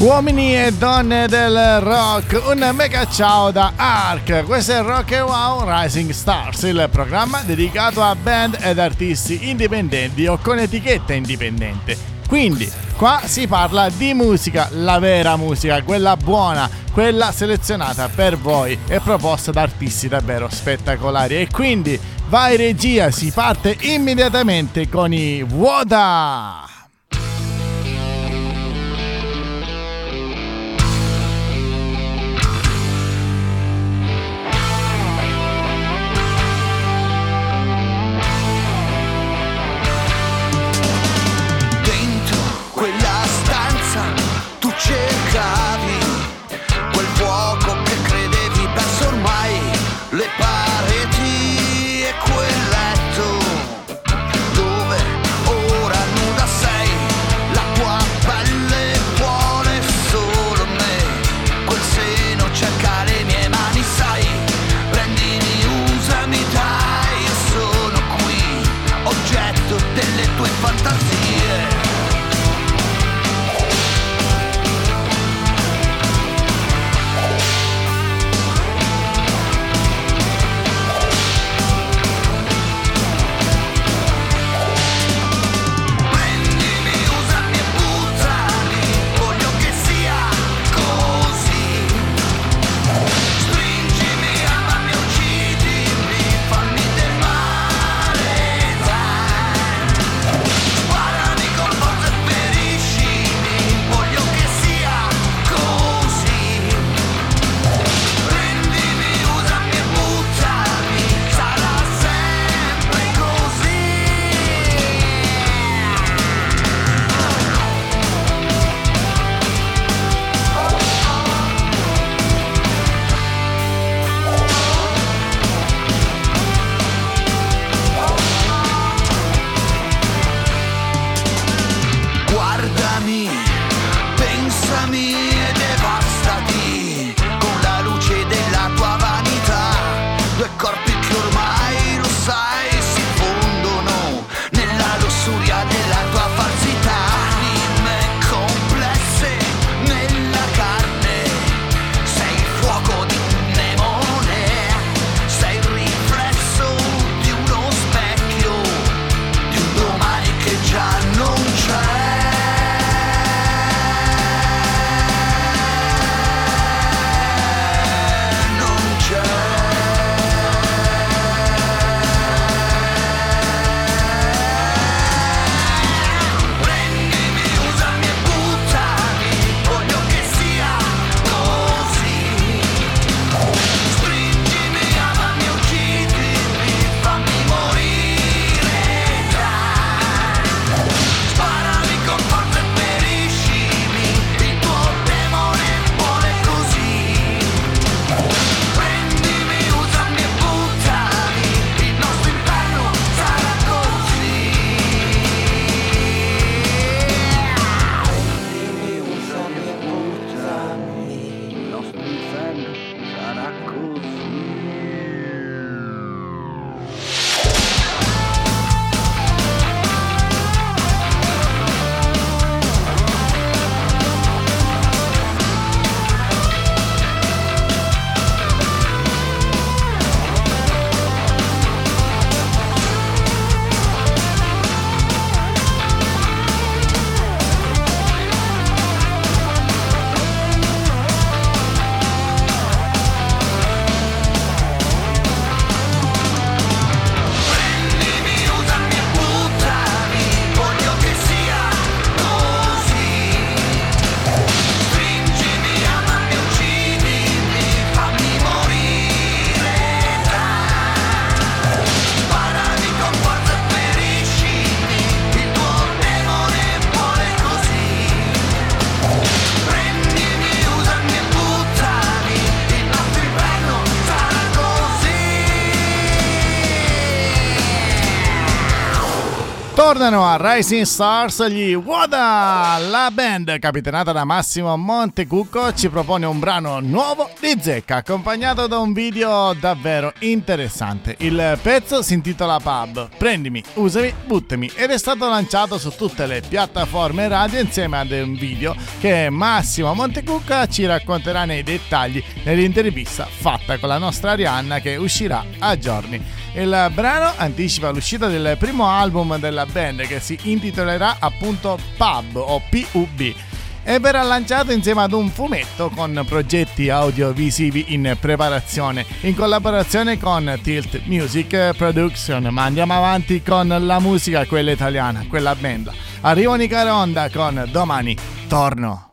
Uomini e donne del rock, un mega ciao da Ark. Questo è Rock and Wow Rising Stars, il programma dedicato a band ed artisti indipendenti o con etichetta indipendente. Quindi, qua si parla di musica, la vera musica, quella buona, quella selezionata per voi e proposta da artisti davvero spettacolari. E quindi, vai regia, si parte immediatamente con i Vuota! chegar. Tornano a Rising Stars gli Wada! La band capitanata da Massimo Montecucco ci propone un brano nuovo di zecca accompagnato da un video davvero interessante. Il pezzo si intitola Pub, prendimi, usami, buttami ed è stato lanciato su tutte le piattaforme radio insieme ad un video che Massimo Montecucco ci racconterà nei dettagli nell'intervista fatta con la nostra Arianna che uscirà a giorni. Il brano anticipa l'uscita del primo album della band che si intitolerà appunto Pub o PUB e verrà lanciato insieme ad un fumetto con progetti audiovisivi in preparazione in collaborazione con Tilt Music Production. Ma andiamo avanti con la musica, quella italiana, quella band. Arrivo Nicaronda con Domani torno.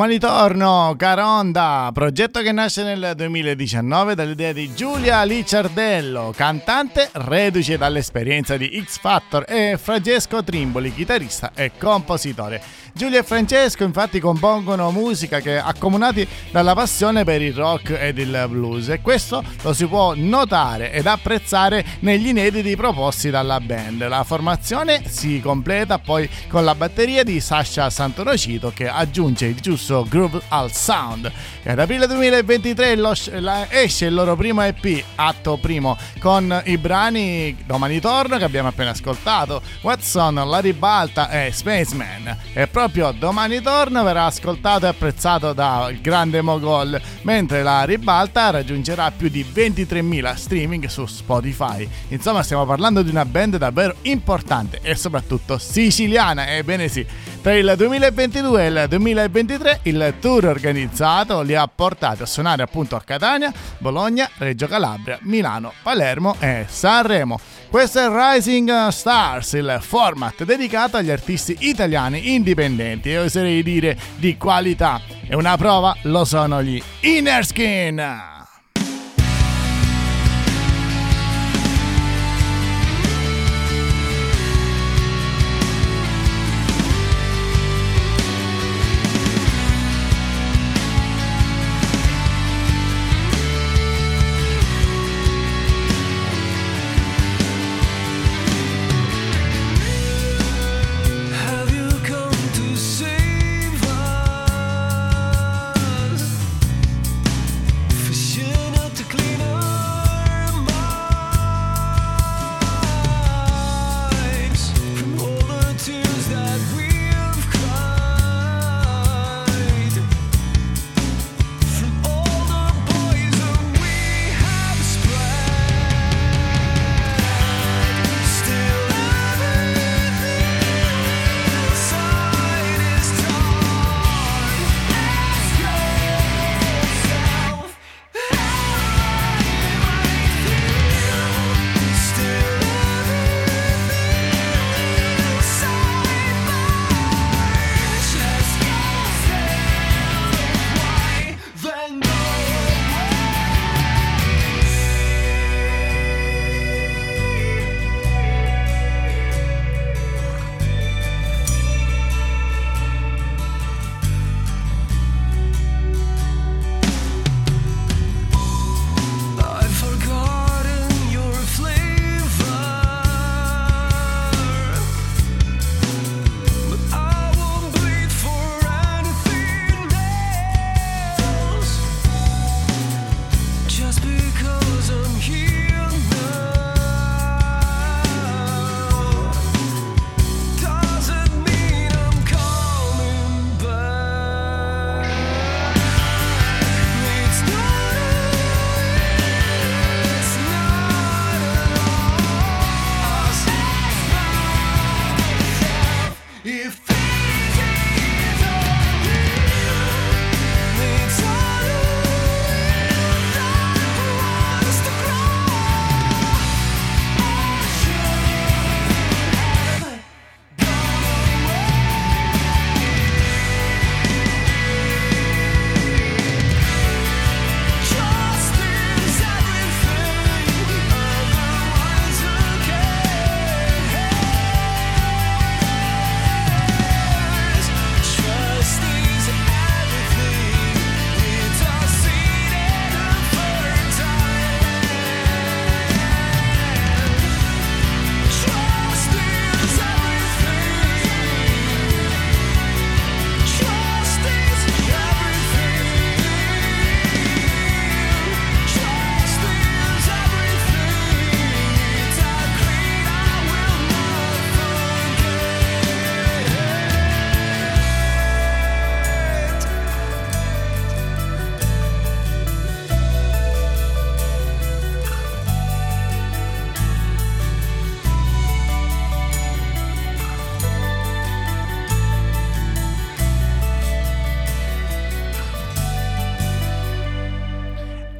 Domani torno, Caronda, progetto che nasce nel 2019 dall'idea di Giulia Licciardello, cantante reduce dall'esperienza di X Factor e Francesco Trimboli, chitarrista e compositore. Giulia e Francesco infatti compongono musica che accomunati dalla passione per il rock ed il blues e questo lo si può notare ed apprezzare negli inediti proposti dalla band. La formazione si completa poi con la batteria di Sasha Santonocito che aggiunge il giusto Groove All Sound. E ad aprile 2023 lo, la, esce il loro primo EP, atto primo, con i brani Domani Torno che abbiamo appena ascoltato, Watson, La Ribalta e Spaceman. E proprio Domani Torno verrà ascoltato e apprezzato dal grande Mogol, mentre La Ribalta raggiungerà più di 23.000 streaming su Spotify. Insomma stiamo parlando di una band davvero importante e soprattutto siciliana, ebbene sì. Tra il 2022 e il 2023 il tour organizzato li ha portati a suonare appunto a Catania, Bologna, Reggio Calabria, Milano, Palermo e Sanremo. Questo è Rising Stars, il format dedicato agli artisti italiani indipendenti e oserei dire di qualità. E una prova lo sono gli Inner Skin.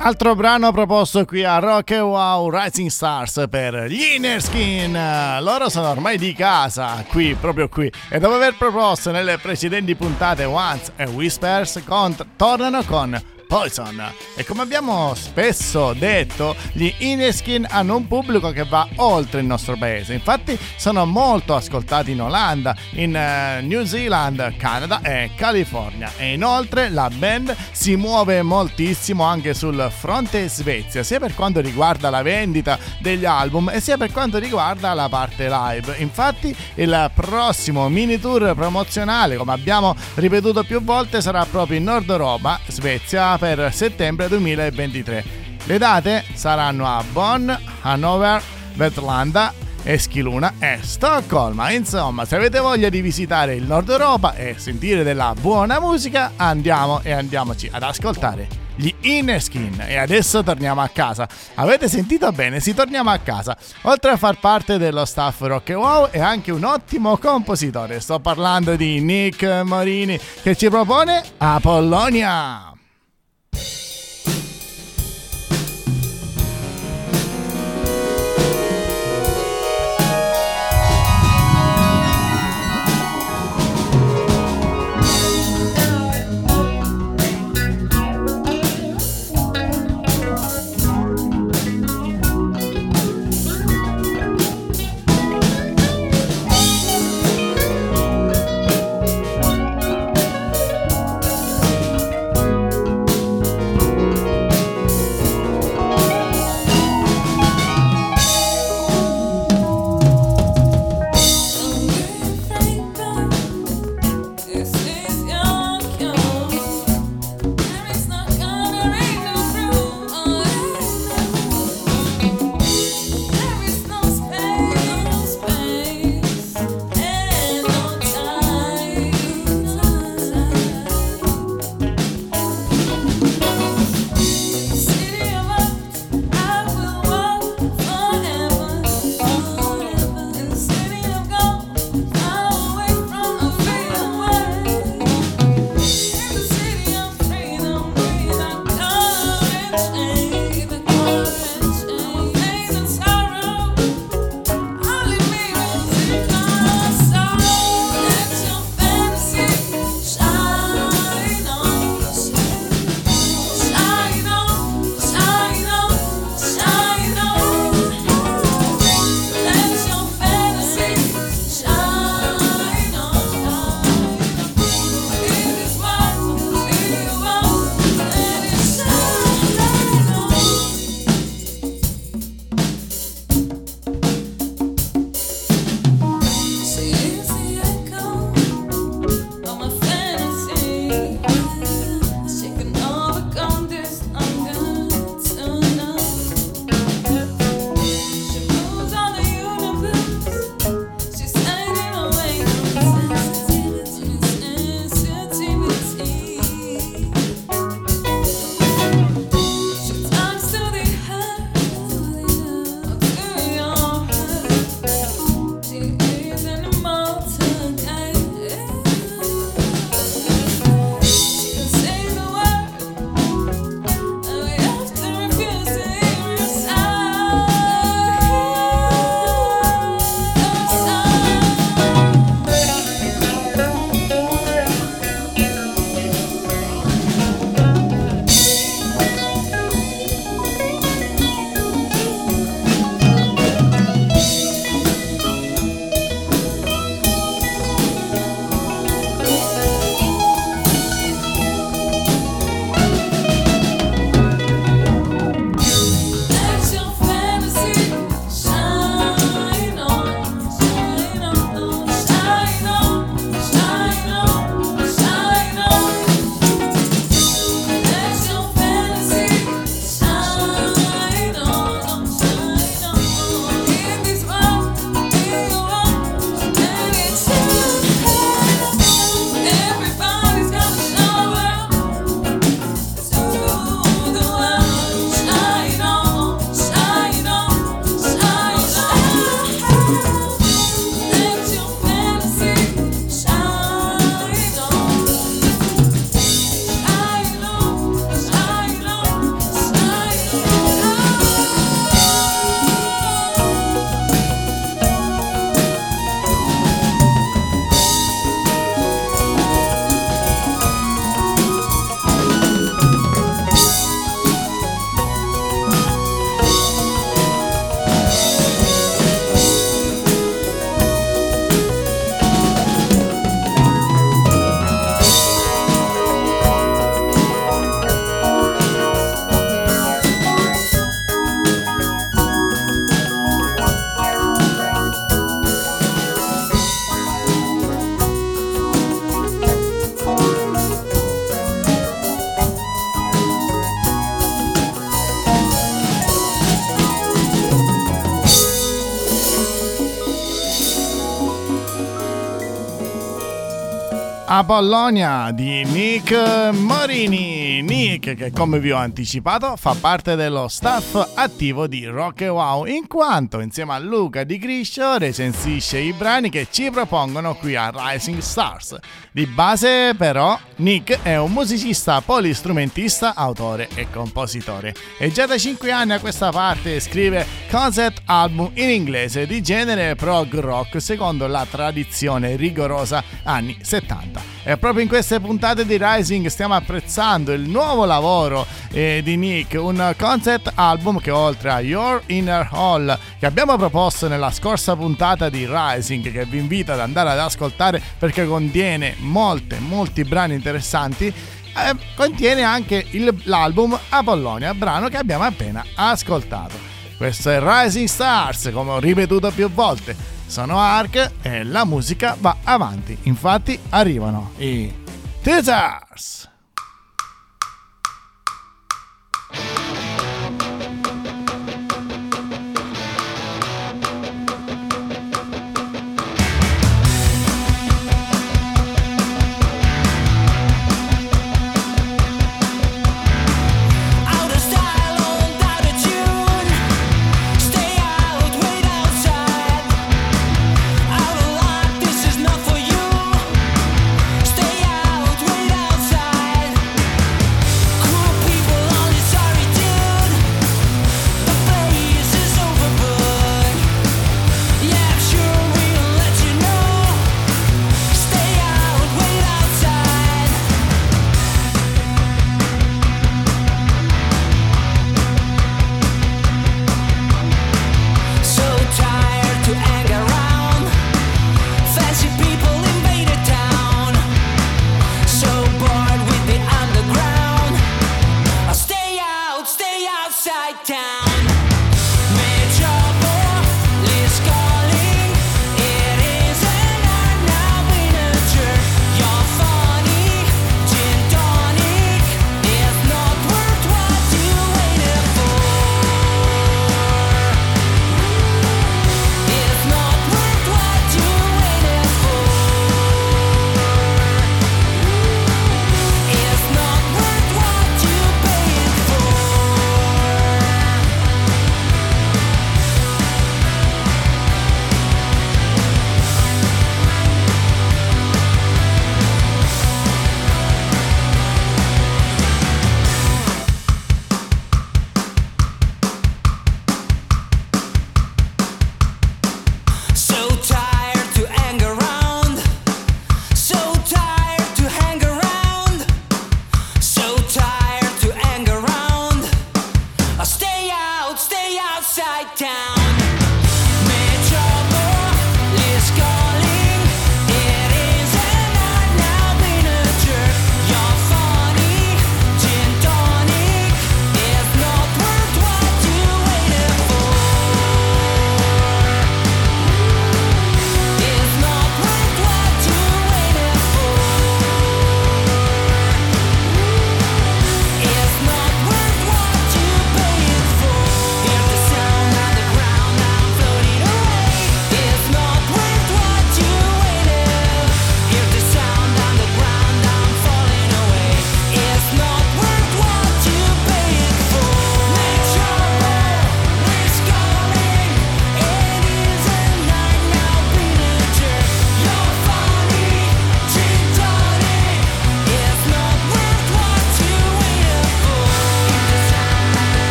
Altro brano proposto qui a Rock e Wow Rising Stars per gli Inner Skin. Loro sono ormai di casa, qui, proprio qui. E dopo aver proposto nelle precedenti puntate Once e Whispers, cont- tornano con Poison. E come abbiamo spesso detto, gli Ineskin hanno un pubblico che va oltre il nostro paese. Infatti sono molto ascoltati in Olanda, in uh, New Zealand, Canada e California. E inoltre la band si muove moltissimo anche sul fronte Svezia, sia per quanto riguarda la vendita degli album e sia per quanto riguarda la parte live. Infatti il prossimo mini tour promozionale, come abbiamo ripetuto più volte, sarà proprio in Nord Europa, Svezia, per settembre 2023. Le date saranno a Bonn, Hannover, Vetlanda Eschiluna e Stoccolma. Insomma, se avete voglia di visitare il Nord Europa e sentire della buona musica, andiamo e andiamoci ad ascoltare gli Innerskin. E adesso torniamo a casa. Avete sentito bene? Si torniamo a casa. Oltre a far parte dello staff Rock Wow, è anche un ottimo compositore. Sto parlando di Nick Morini che ci propone Apollonia. Apollonia di Nick Morini. Nick, che come vi ho anticipato, fa parte dello staff attivo di Rock e Wow, in quanto insieme a Luca Di Griscio recensisce i brani che ci propongono qui a Rising Stars. Di base, però, Nick è un musicista polistrumentista, autore e compositore. E già da 5 anni a questa parte scrive concept album in inglese di genere prog rock secondo la tradizione rigorosa anni 70. E proprio in queste puntate di Rising stiamo apprezzando il nuovo lavoro eh, di Nick, un concept album che oltre a Your Inner Hall che abbiamo proposto nella scorsa puntata di Rising che vi invito ad andare ad ascoltare perché contiene molte, molti brani interessanti eh, contiene anche il, l'album Apollonia, brano che abbiamo appena ascoltato. Questo è Rising Stars, come ho ripetuto più volte sono Ark e la musica va avanti. Infatti arrivano i Teasers.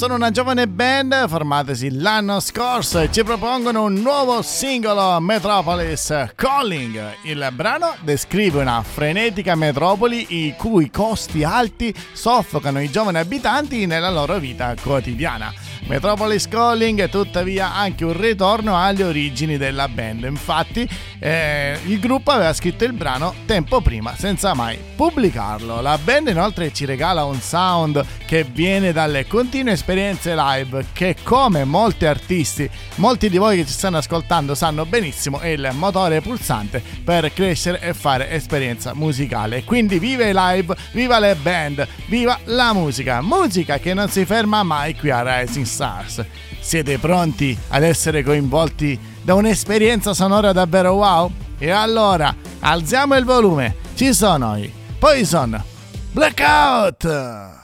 Sono una giovane band formatesi l'anno scorso e ci propongono un nuovo singolo Metropolis Calling. Il brano descrive una frenetica metropoli i cui costi alti soffocano i giovani abitanti nella loro vita quotidiana. Metropolis Calling è tuttavia anche un ritorno alle origini della band. Infatti, eh, il gruppo aveva scritto il brano tempo prima senza mai pubblicarlo. La band inoltre ci regala un sound che viene dalle continue esperienze live che come molti artisti, molti di voi che ci stanno ascoltando sanno benissimo è il motore pulsante per crescere e fare esperienza musicale. Quindi viva i live, viva le band, viva la musica, musica che non si ferma mai qui a Rising Stars. Siete pronti ad essere coinvolti da un'esperienza sonora davvero wow? E allora, alziamo il volume, ci sono i Poison Blackout!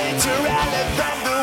Alexander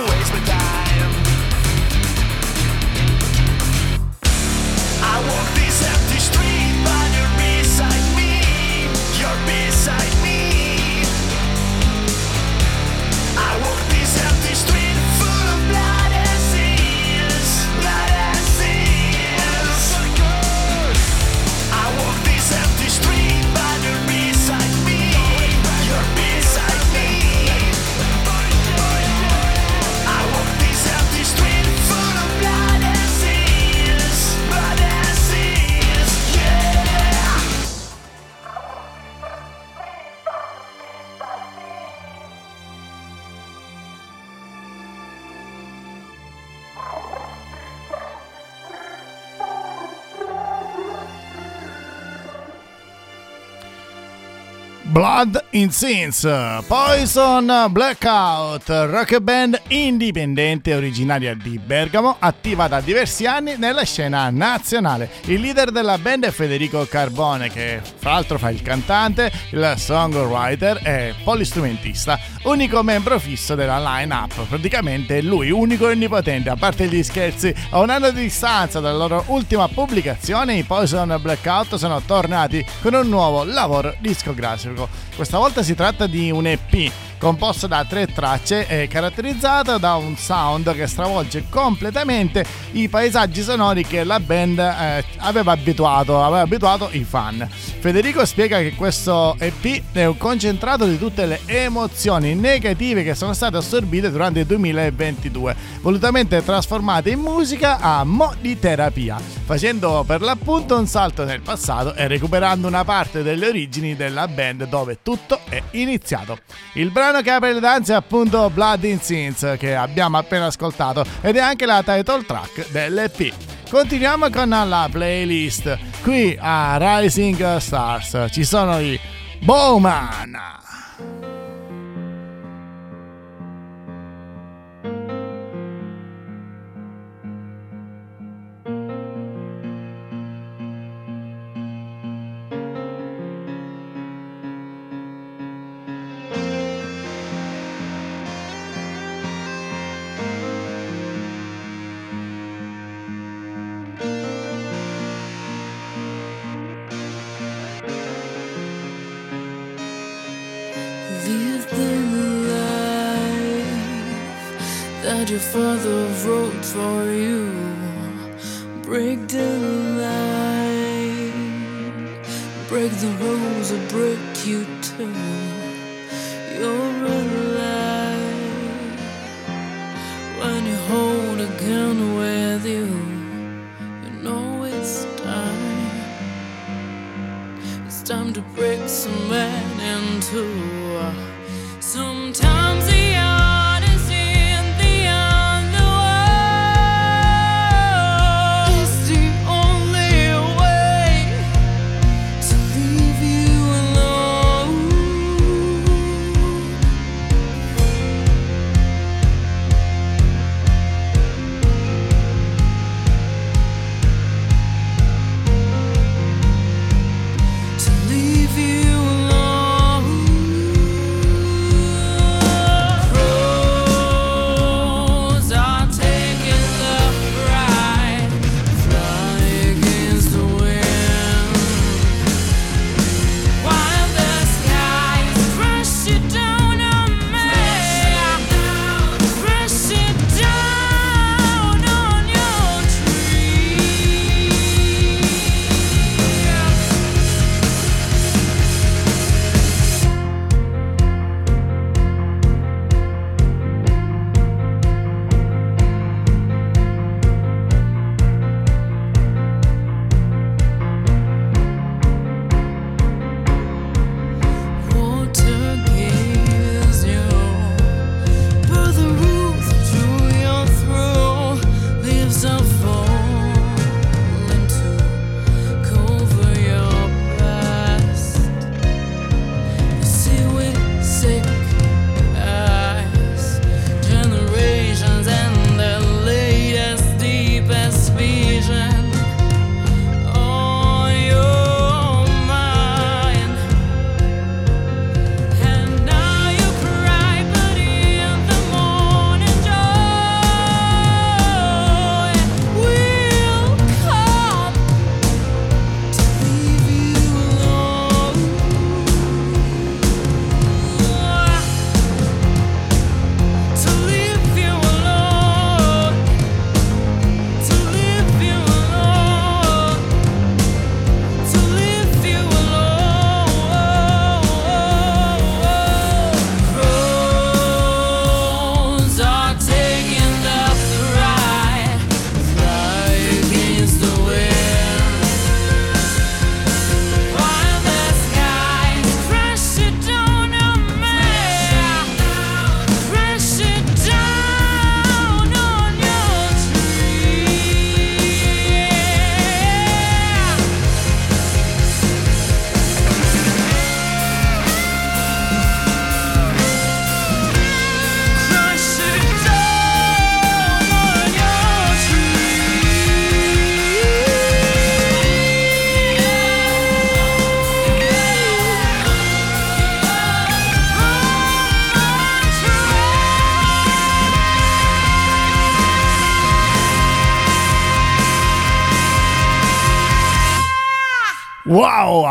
Blood in Sins, Poison Blackout, rock band indipendente originaria di Bergamo, attiva da diversi anni nella scena nazionale. Il leader della band è Federico Carbone, che fra l'altro fa il cantante, il songwriter e polistrumentista, unico membro fisso della line-up. Praticamente lui, unico e onnipotente, a parte gli scherzi, a un anno di distanza dalla loro ultima pubblicazione, i Poison Blackout sono tornati con un nuovo lavoro discografico. Questa volta si tratta di un EP composto da tre tracce e caratterizzato da un sound che stravolge completamente i paesaggi sonori che la band eh, aveva, abituato, aveva abituato i fan. Federico spiega che questo EP è un concentrato di tutte le emozioni negative che sono state assorbite durante il 2022, volutamente trasformate in musica a mo' di terapia, facendo per l'appunto un salto nel passato e recuperando una parte delle origini della band dove tutto è iniziato. Il brano che apre le danze è appunto Blood in Sins che abbiamo appena ascoltato ed è anche la title track dell'EP. Continuiamo con la playlist. Qui a Rising Stars ci sono i Bowman. That your father wrote for you. Break the line, break the rules, or break you too. You're alive when you hold a gun with you. You know it's time. It's time to break some man in two.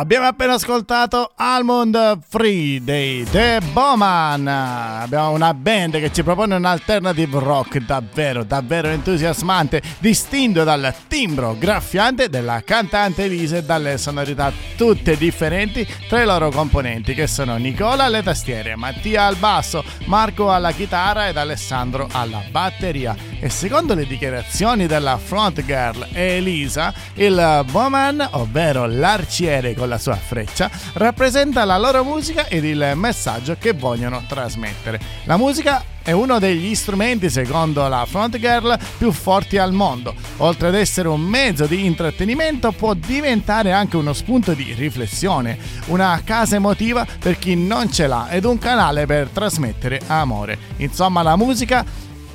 Abbiamo appena ascoltato Almond Free dei The Bowman. Abbiamo una band che ci propone un alternative rock davvero, davvero entusiasmante, distinto dal timbro graffiante della cantante Elise e dalle sonorità tutte differenti tra i loro componenti che sono Nicola alle tastiere, Mattia al basso, Marco alla chitarra ed Alessandro alla batteria. E secondo le dichiarazioni della front girl Elisa, il Bowman, ovvero l'artista arciere con la sua freccia, rappresenta la loro musica ed il messaggio che vogliono trasmettere. La musica è uno degli strumenti, secondo la front girl, più forti al mondo. Oltre ad essere un mezzo di intrattenimento, può diventare anche uno spunto di riflessione, una casa emotiva per chi non ce l'ha ed un canale per trasmettere amore. Insomma, la musica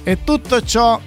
è tutto ciò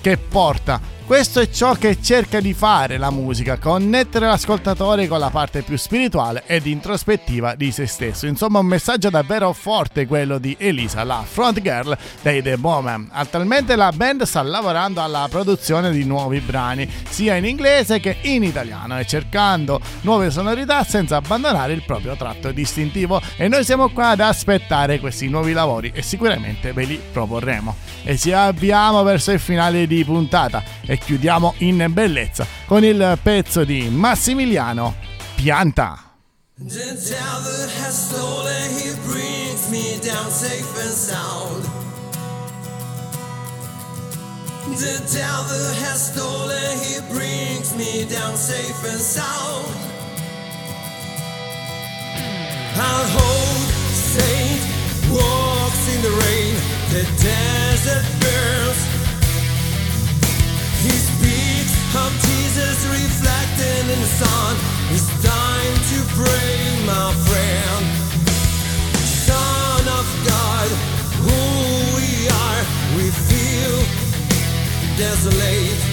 che porta questo è ciò che cerca di fare la musica, connettere l'ascoltatore con la parte più spirituale ed introspettiva di se stesso. Insomma, un messaggio davvero forte quello di Elisa, la front girl dei The Bowman. Attualmente la band sta lavorando alla produzione di nuovi brani, sia in inglese che in italiano, e cercando nuove sonorità senza abbandonare il proprio tratto distintivo. E noi siamo qua ad aspettare questi nuovi lavori e sicuramente ve li proporremo. E ci avviamo verso il finale di puntata. E chiudiamo in bellezza con il pezzo di Massimiliano Pianta. The devil has stolen, he brings me down safe and sound. The devil has stolen, he brings me down safe and sound. Our hope saint walks in the rain, the desert burns. It's time to pray, my friend. Son of God, who we are, we feel desolate.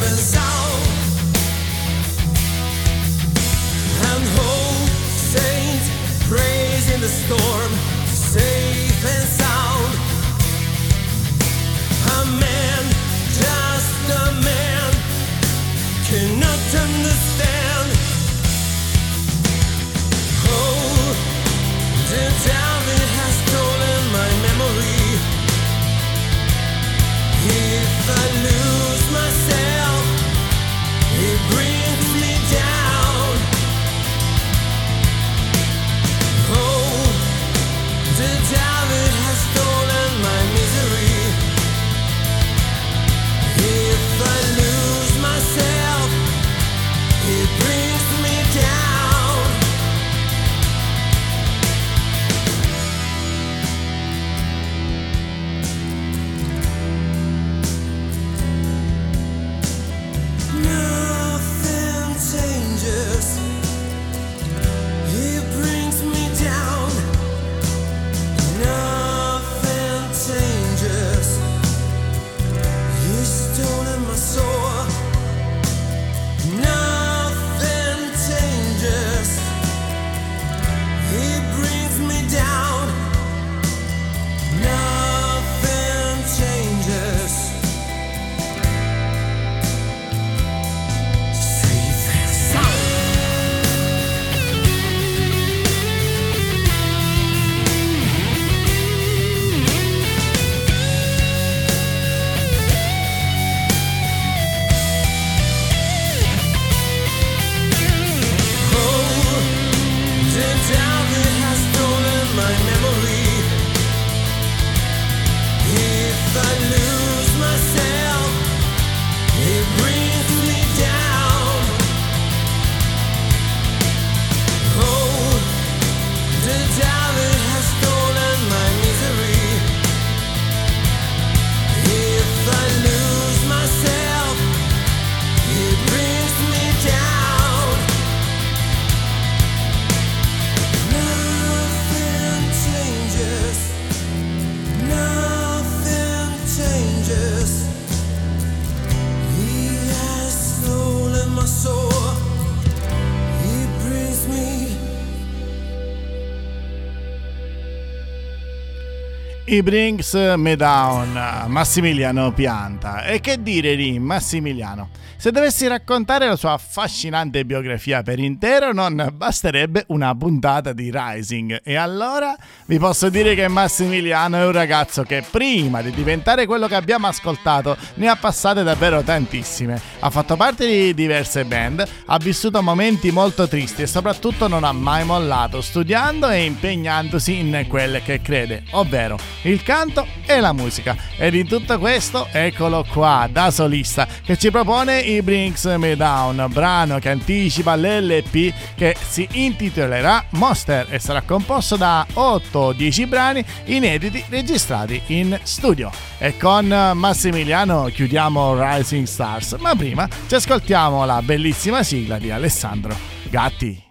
Down Brings Me Down, Massimiliano Pianta. E che dire di Massimiliano? Se dovessi raccontare la sua affascinante biografia per intero, non basterebbe una puntata di Rising. E allora vi posso dire che Massimiliano è un ragazzo che prima di diventare quello che abbiamo ascoltato ne ha passate davvero tantissime. Ha fatto parte di diverse band, ha vissuto momenti molto tristi e soprattutto non ha mai mollato, studiando e impegnandosi in quelle che crede, ovvero il canto e la musica. Ed in tutto questo, eccolo qua, da solista, che ci propone He Brings Me Down, brano che anticipa l'LP che si intitolerà Monster e sarà composto da 8-10 brani inediti registrati in studio. E con Massimiliano chiudiamo Rising Stars, ma prima ci ascoltiamo la bellissima sigla di Alessandro Gatti.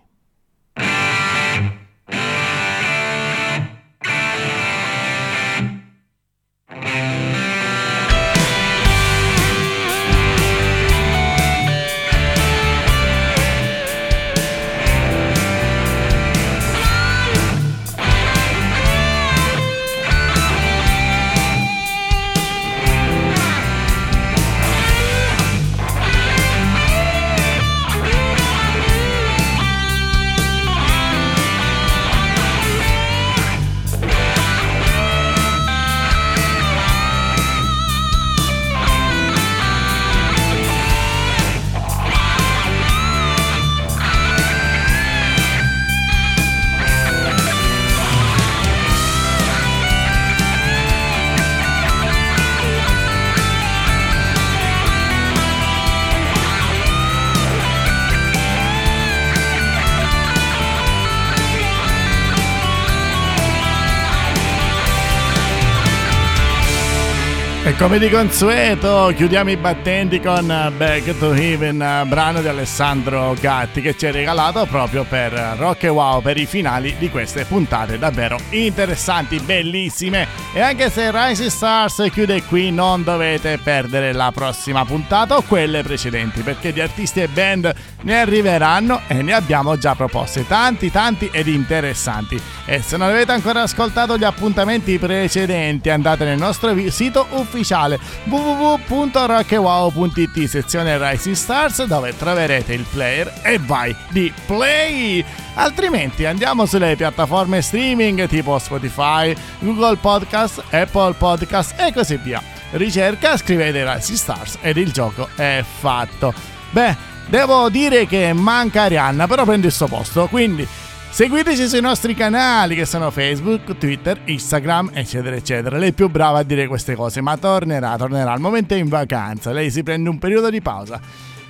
Come di consueto, chiudiamo i battenti con Back to Heaven, brano di Alessandro Gatti che ci ha regalato proprio per Rock e Wow per i finali di queste puntate davvero interessanti, bellissime. E anche se Rising Stars chiude qui, non dovete perdere la prossima puntata o quelle precedenti, perché di artisti e band ne arriveranno e ne abbiamo già proposte tanti, tanti ed interessanti. E se non avete ancora ascoltato gli appuntamenti precedenti, andate nel nostro sito ufficiale ufficiale www.rockewow.it sezione Rising Stars dove troverete il player e vai di play! Altrimenti andiamo sulle piattaforme streaming tipo Spotify, Google Podcast, Apple Podcast e così via. Ricerca, scrivete Rising Stars ed il gioco è fatto. Beh, devo dire che manca Arianna, però prende il suo posto, quindi Seguiteci sui nostri canali che sono Facebook, Twitter, Instagram, eccetera, eccetera. Lei è più brava a dire queste cose, ma tornerà, tornerà. Al momento è in vacanza, lei si prende un periodo di pausa.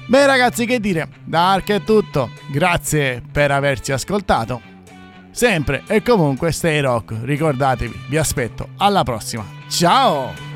Beh ragazzi, che dire, da Ark è tutto. Grazie per averci ascoltato. Sempre e comunque stay rock. Ricordatevi, vi aspetto alla prossima. Ciao!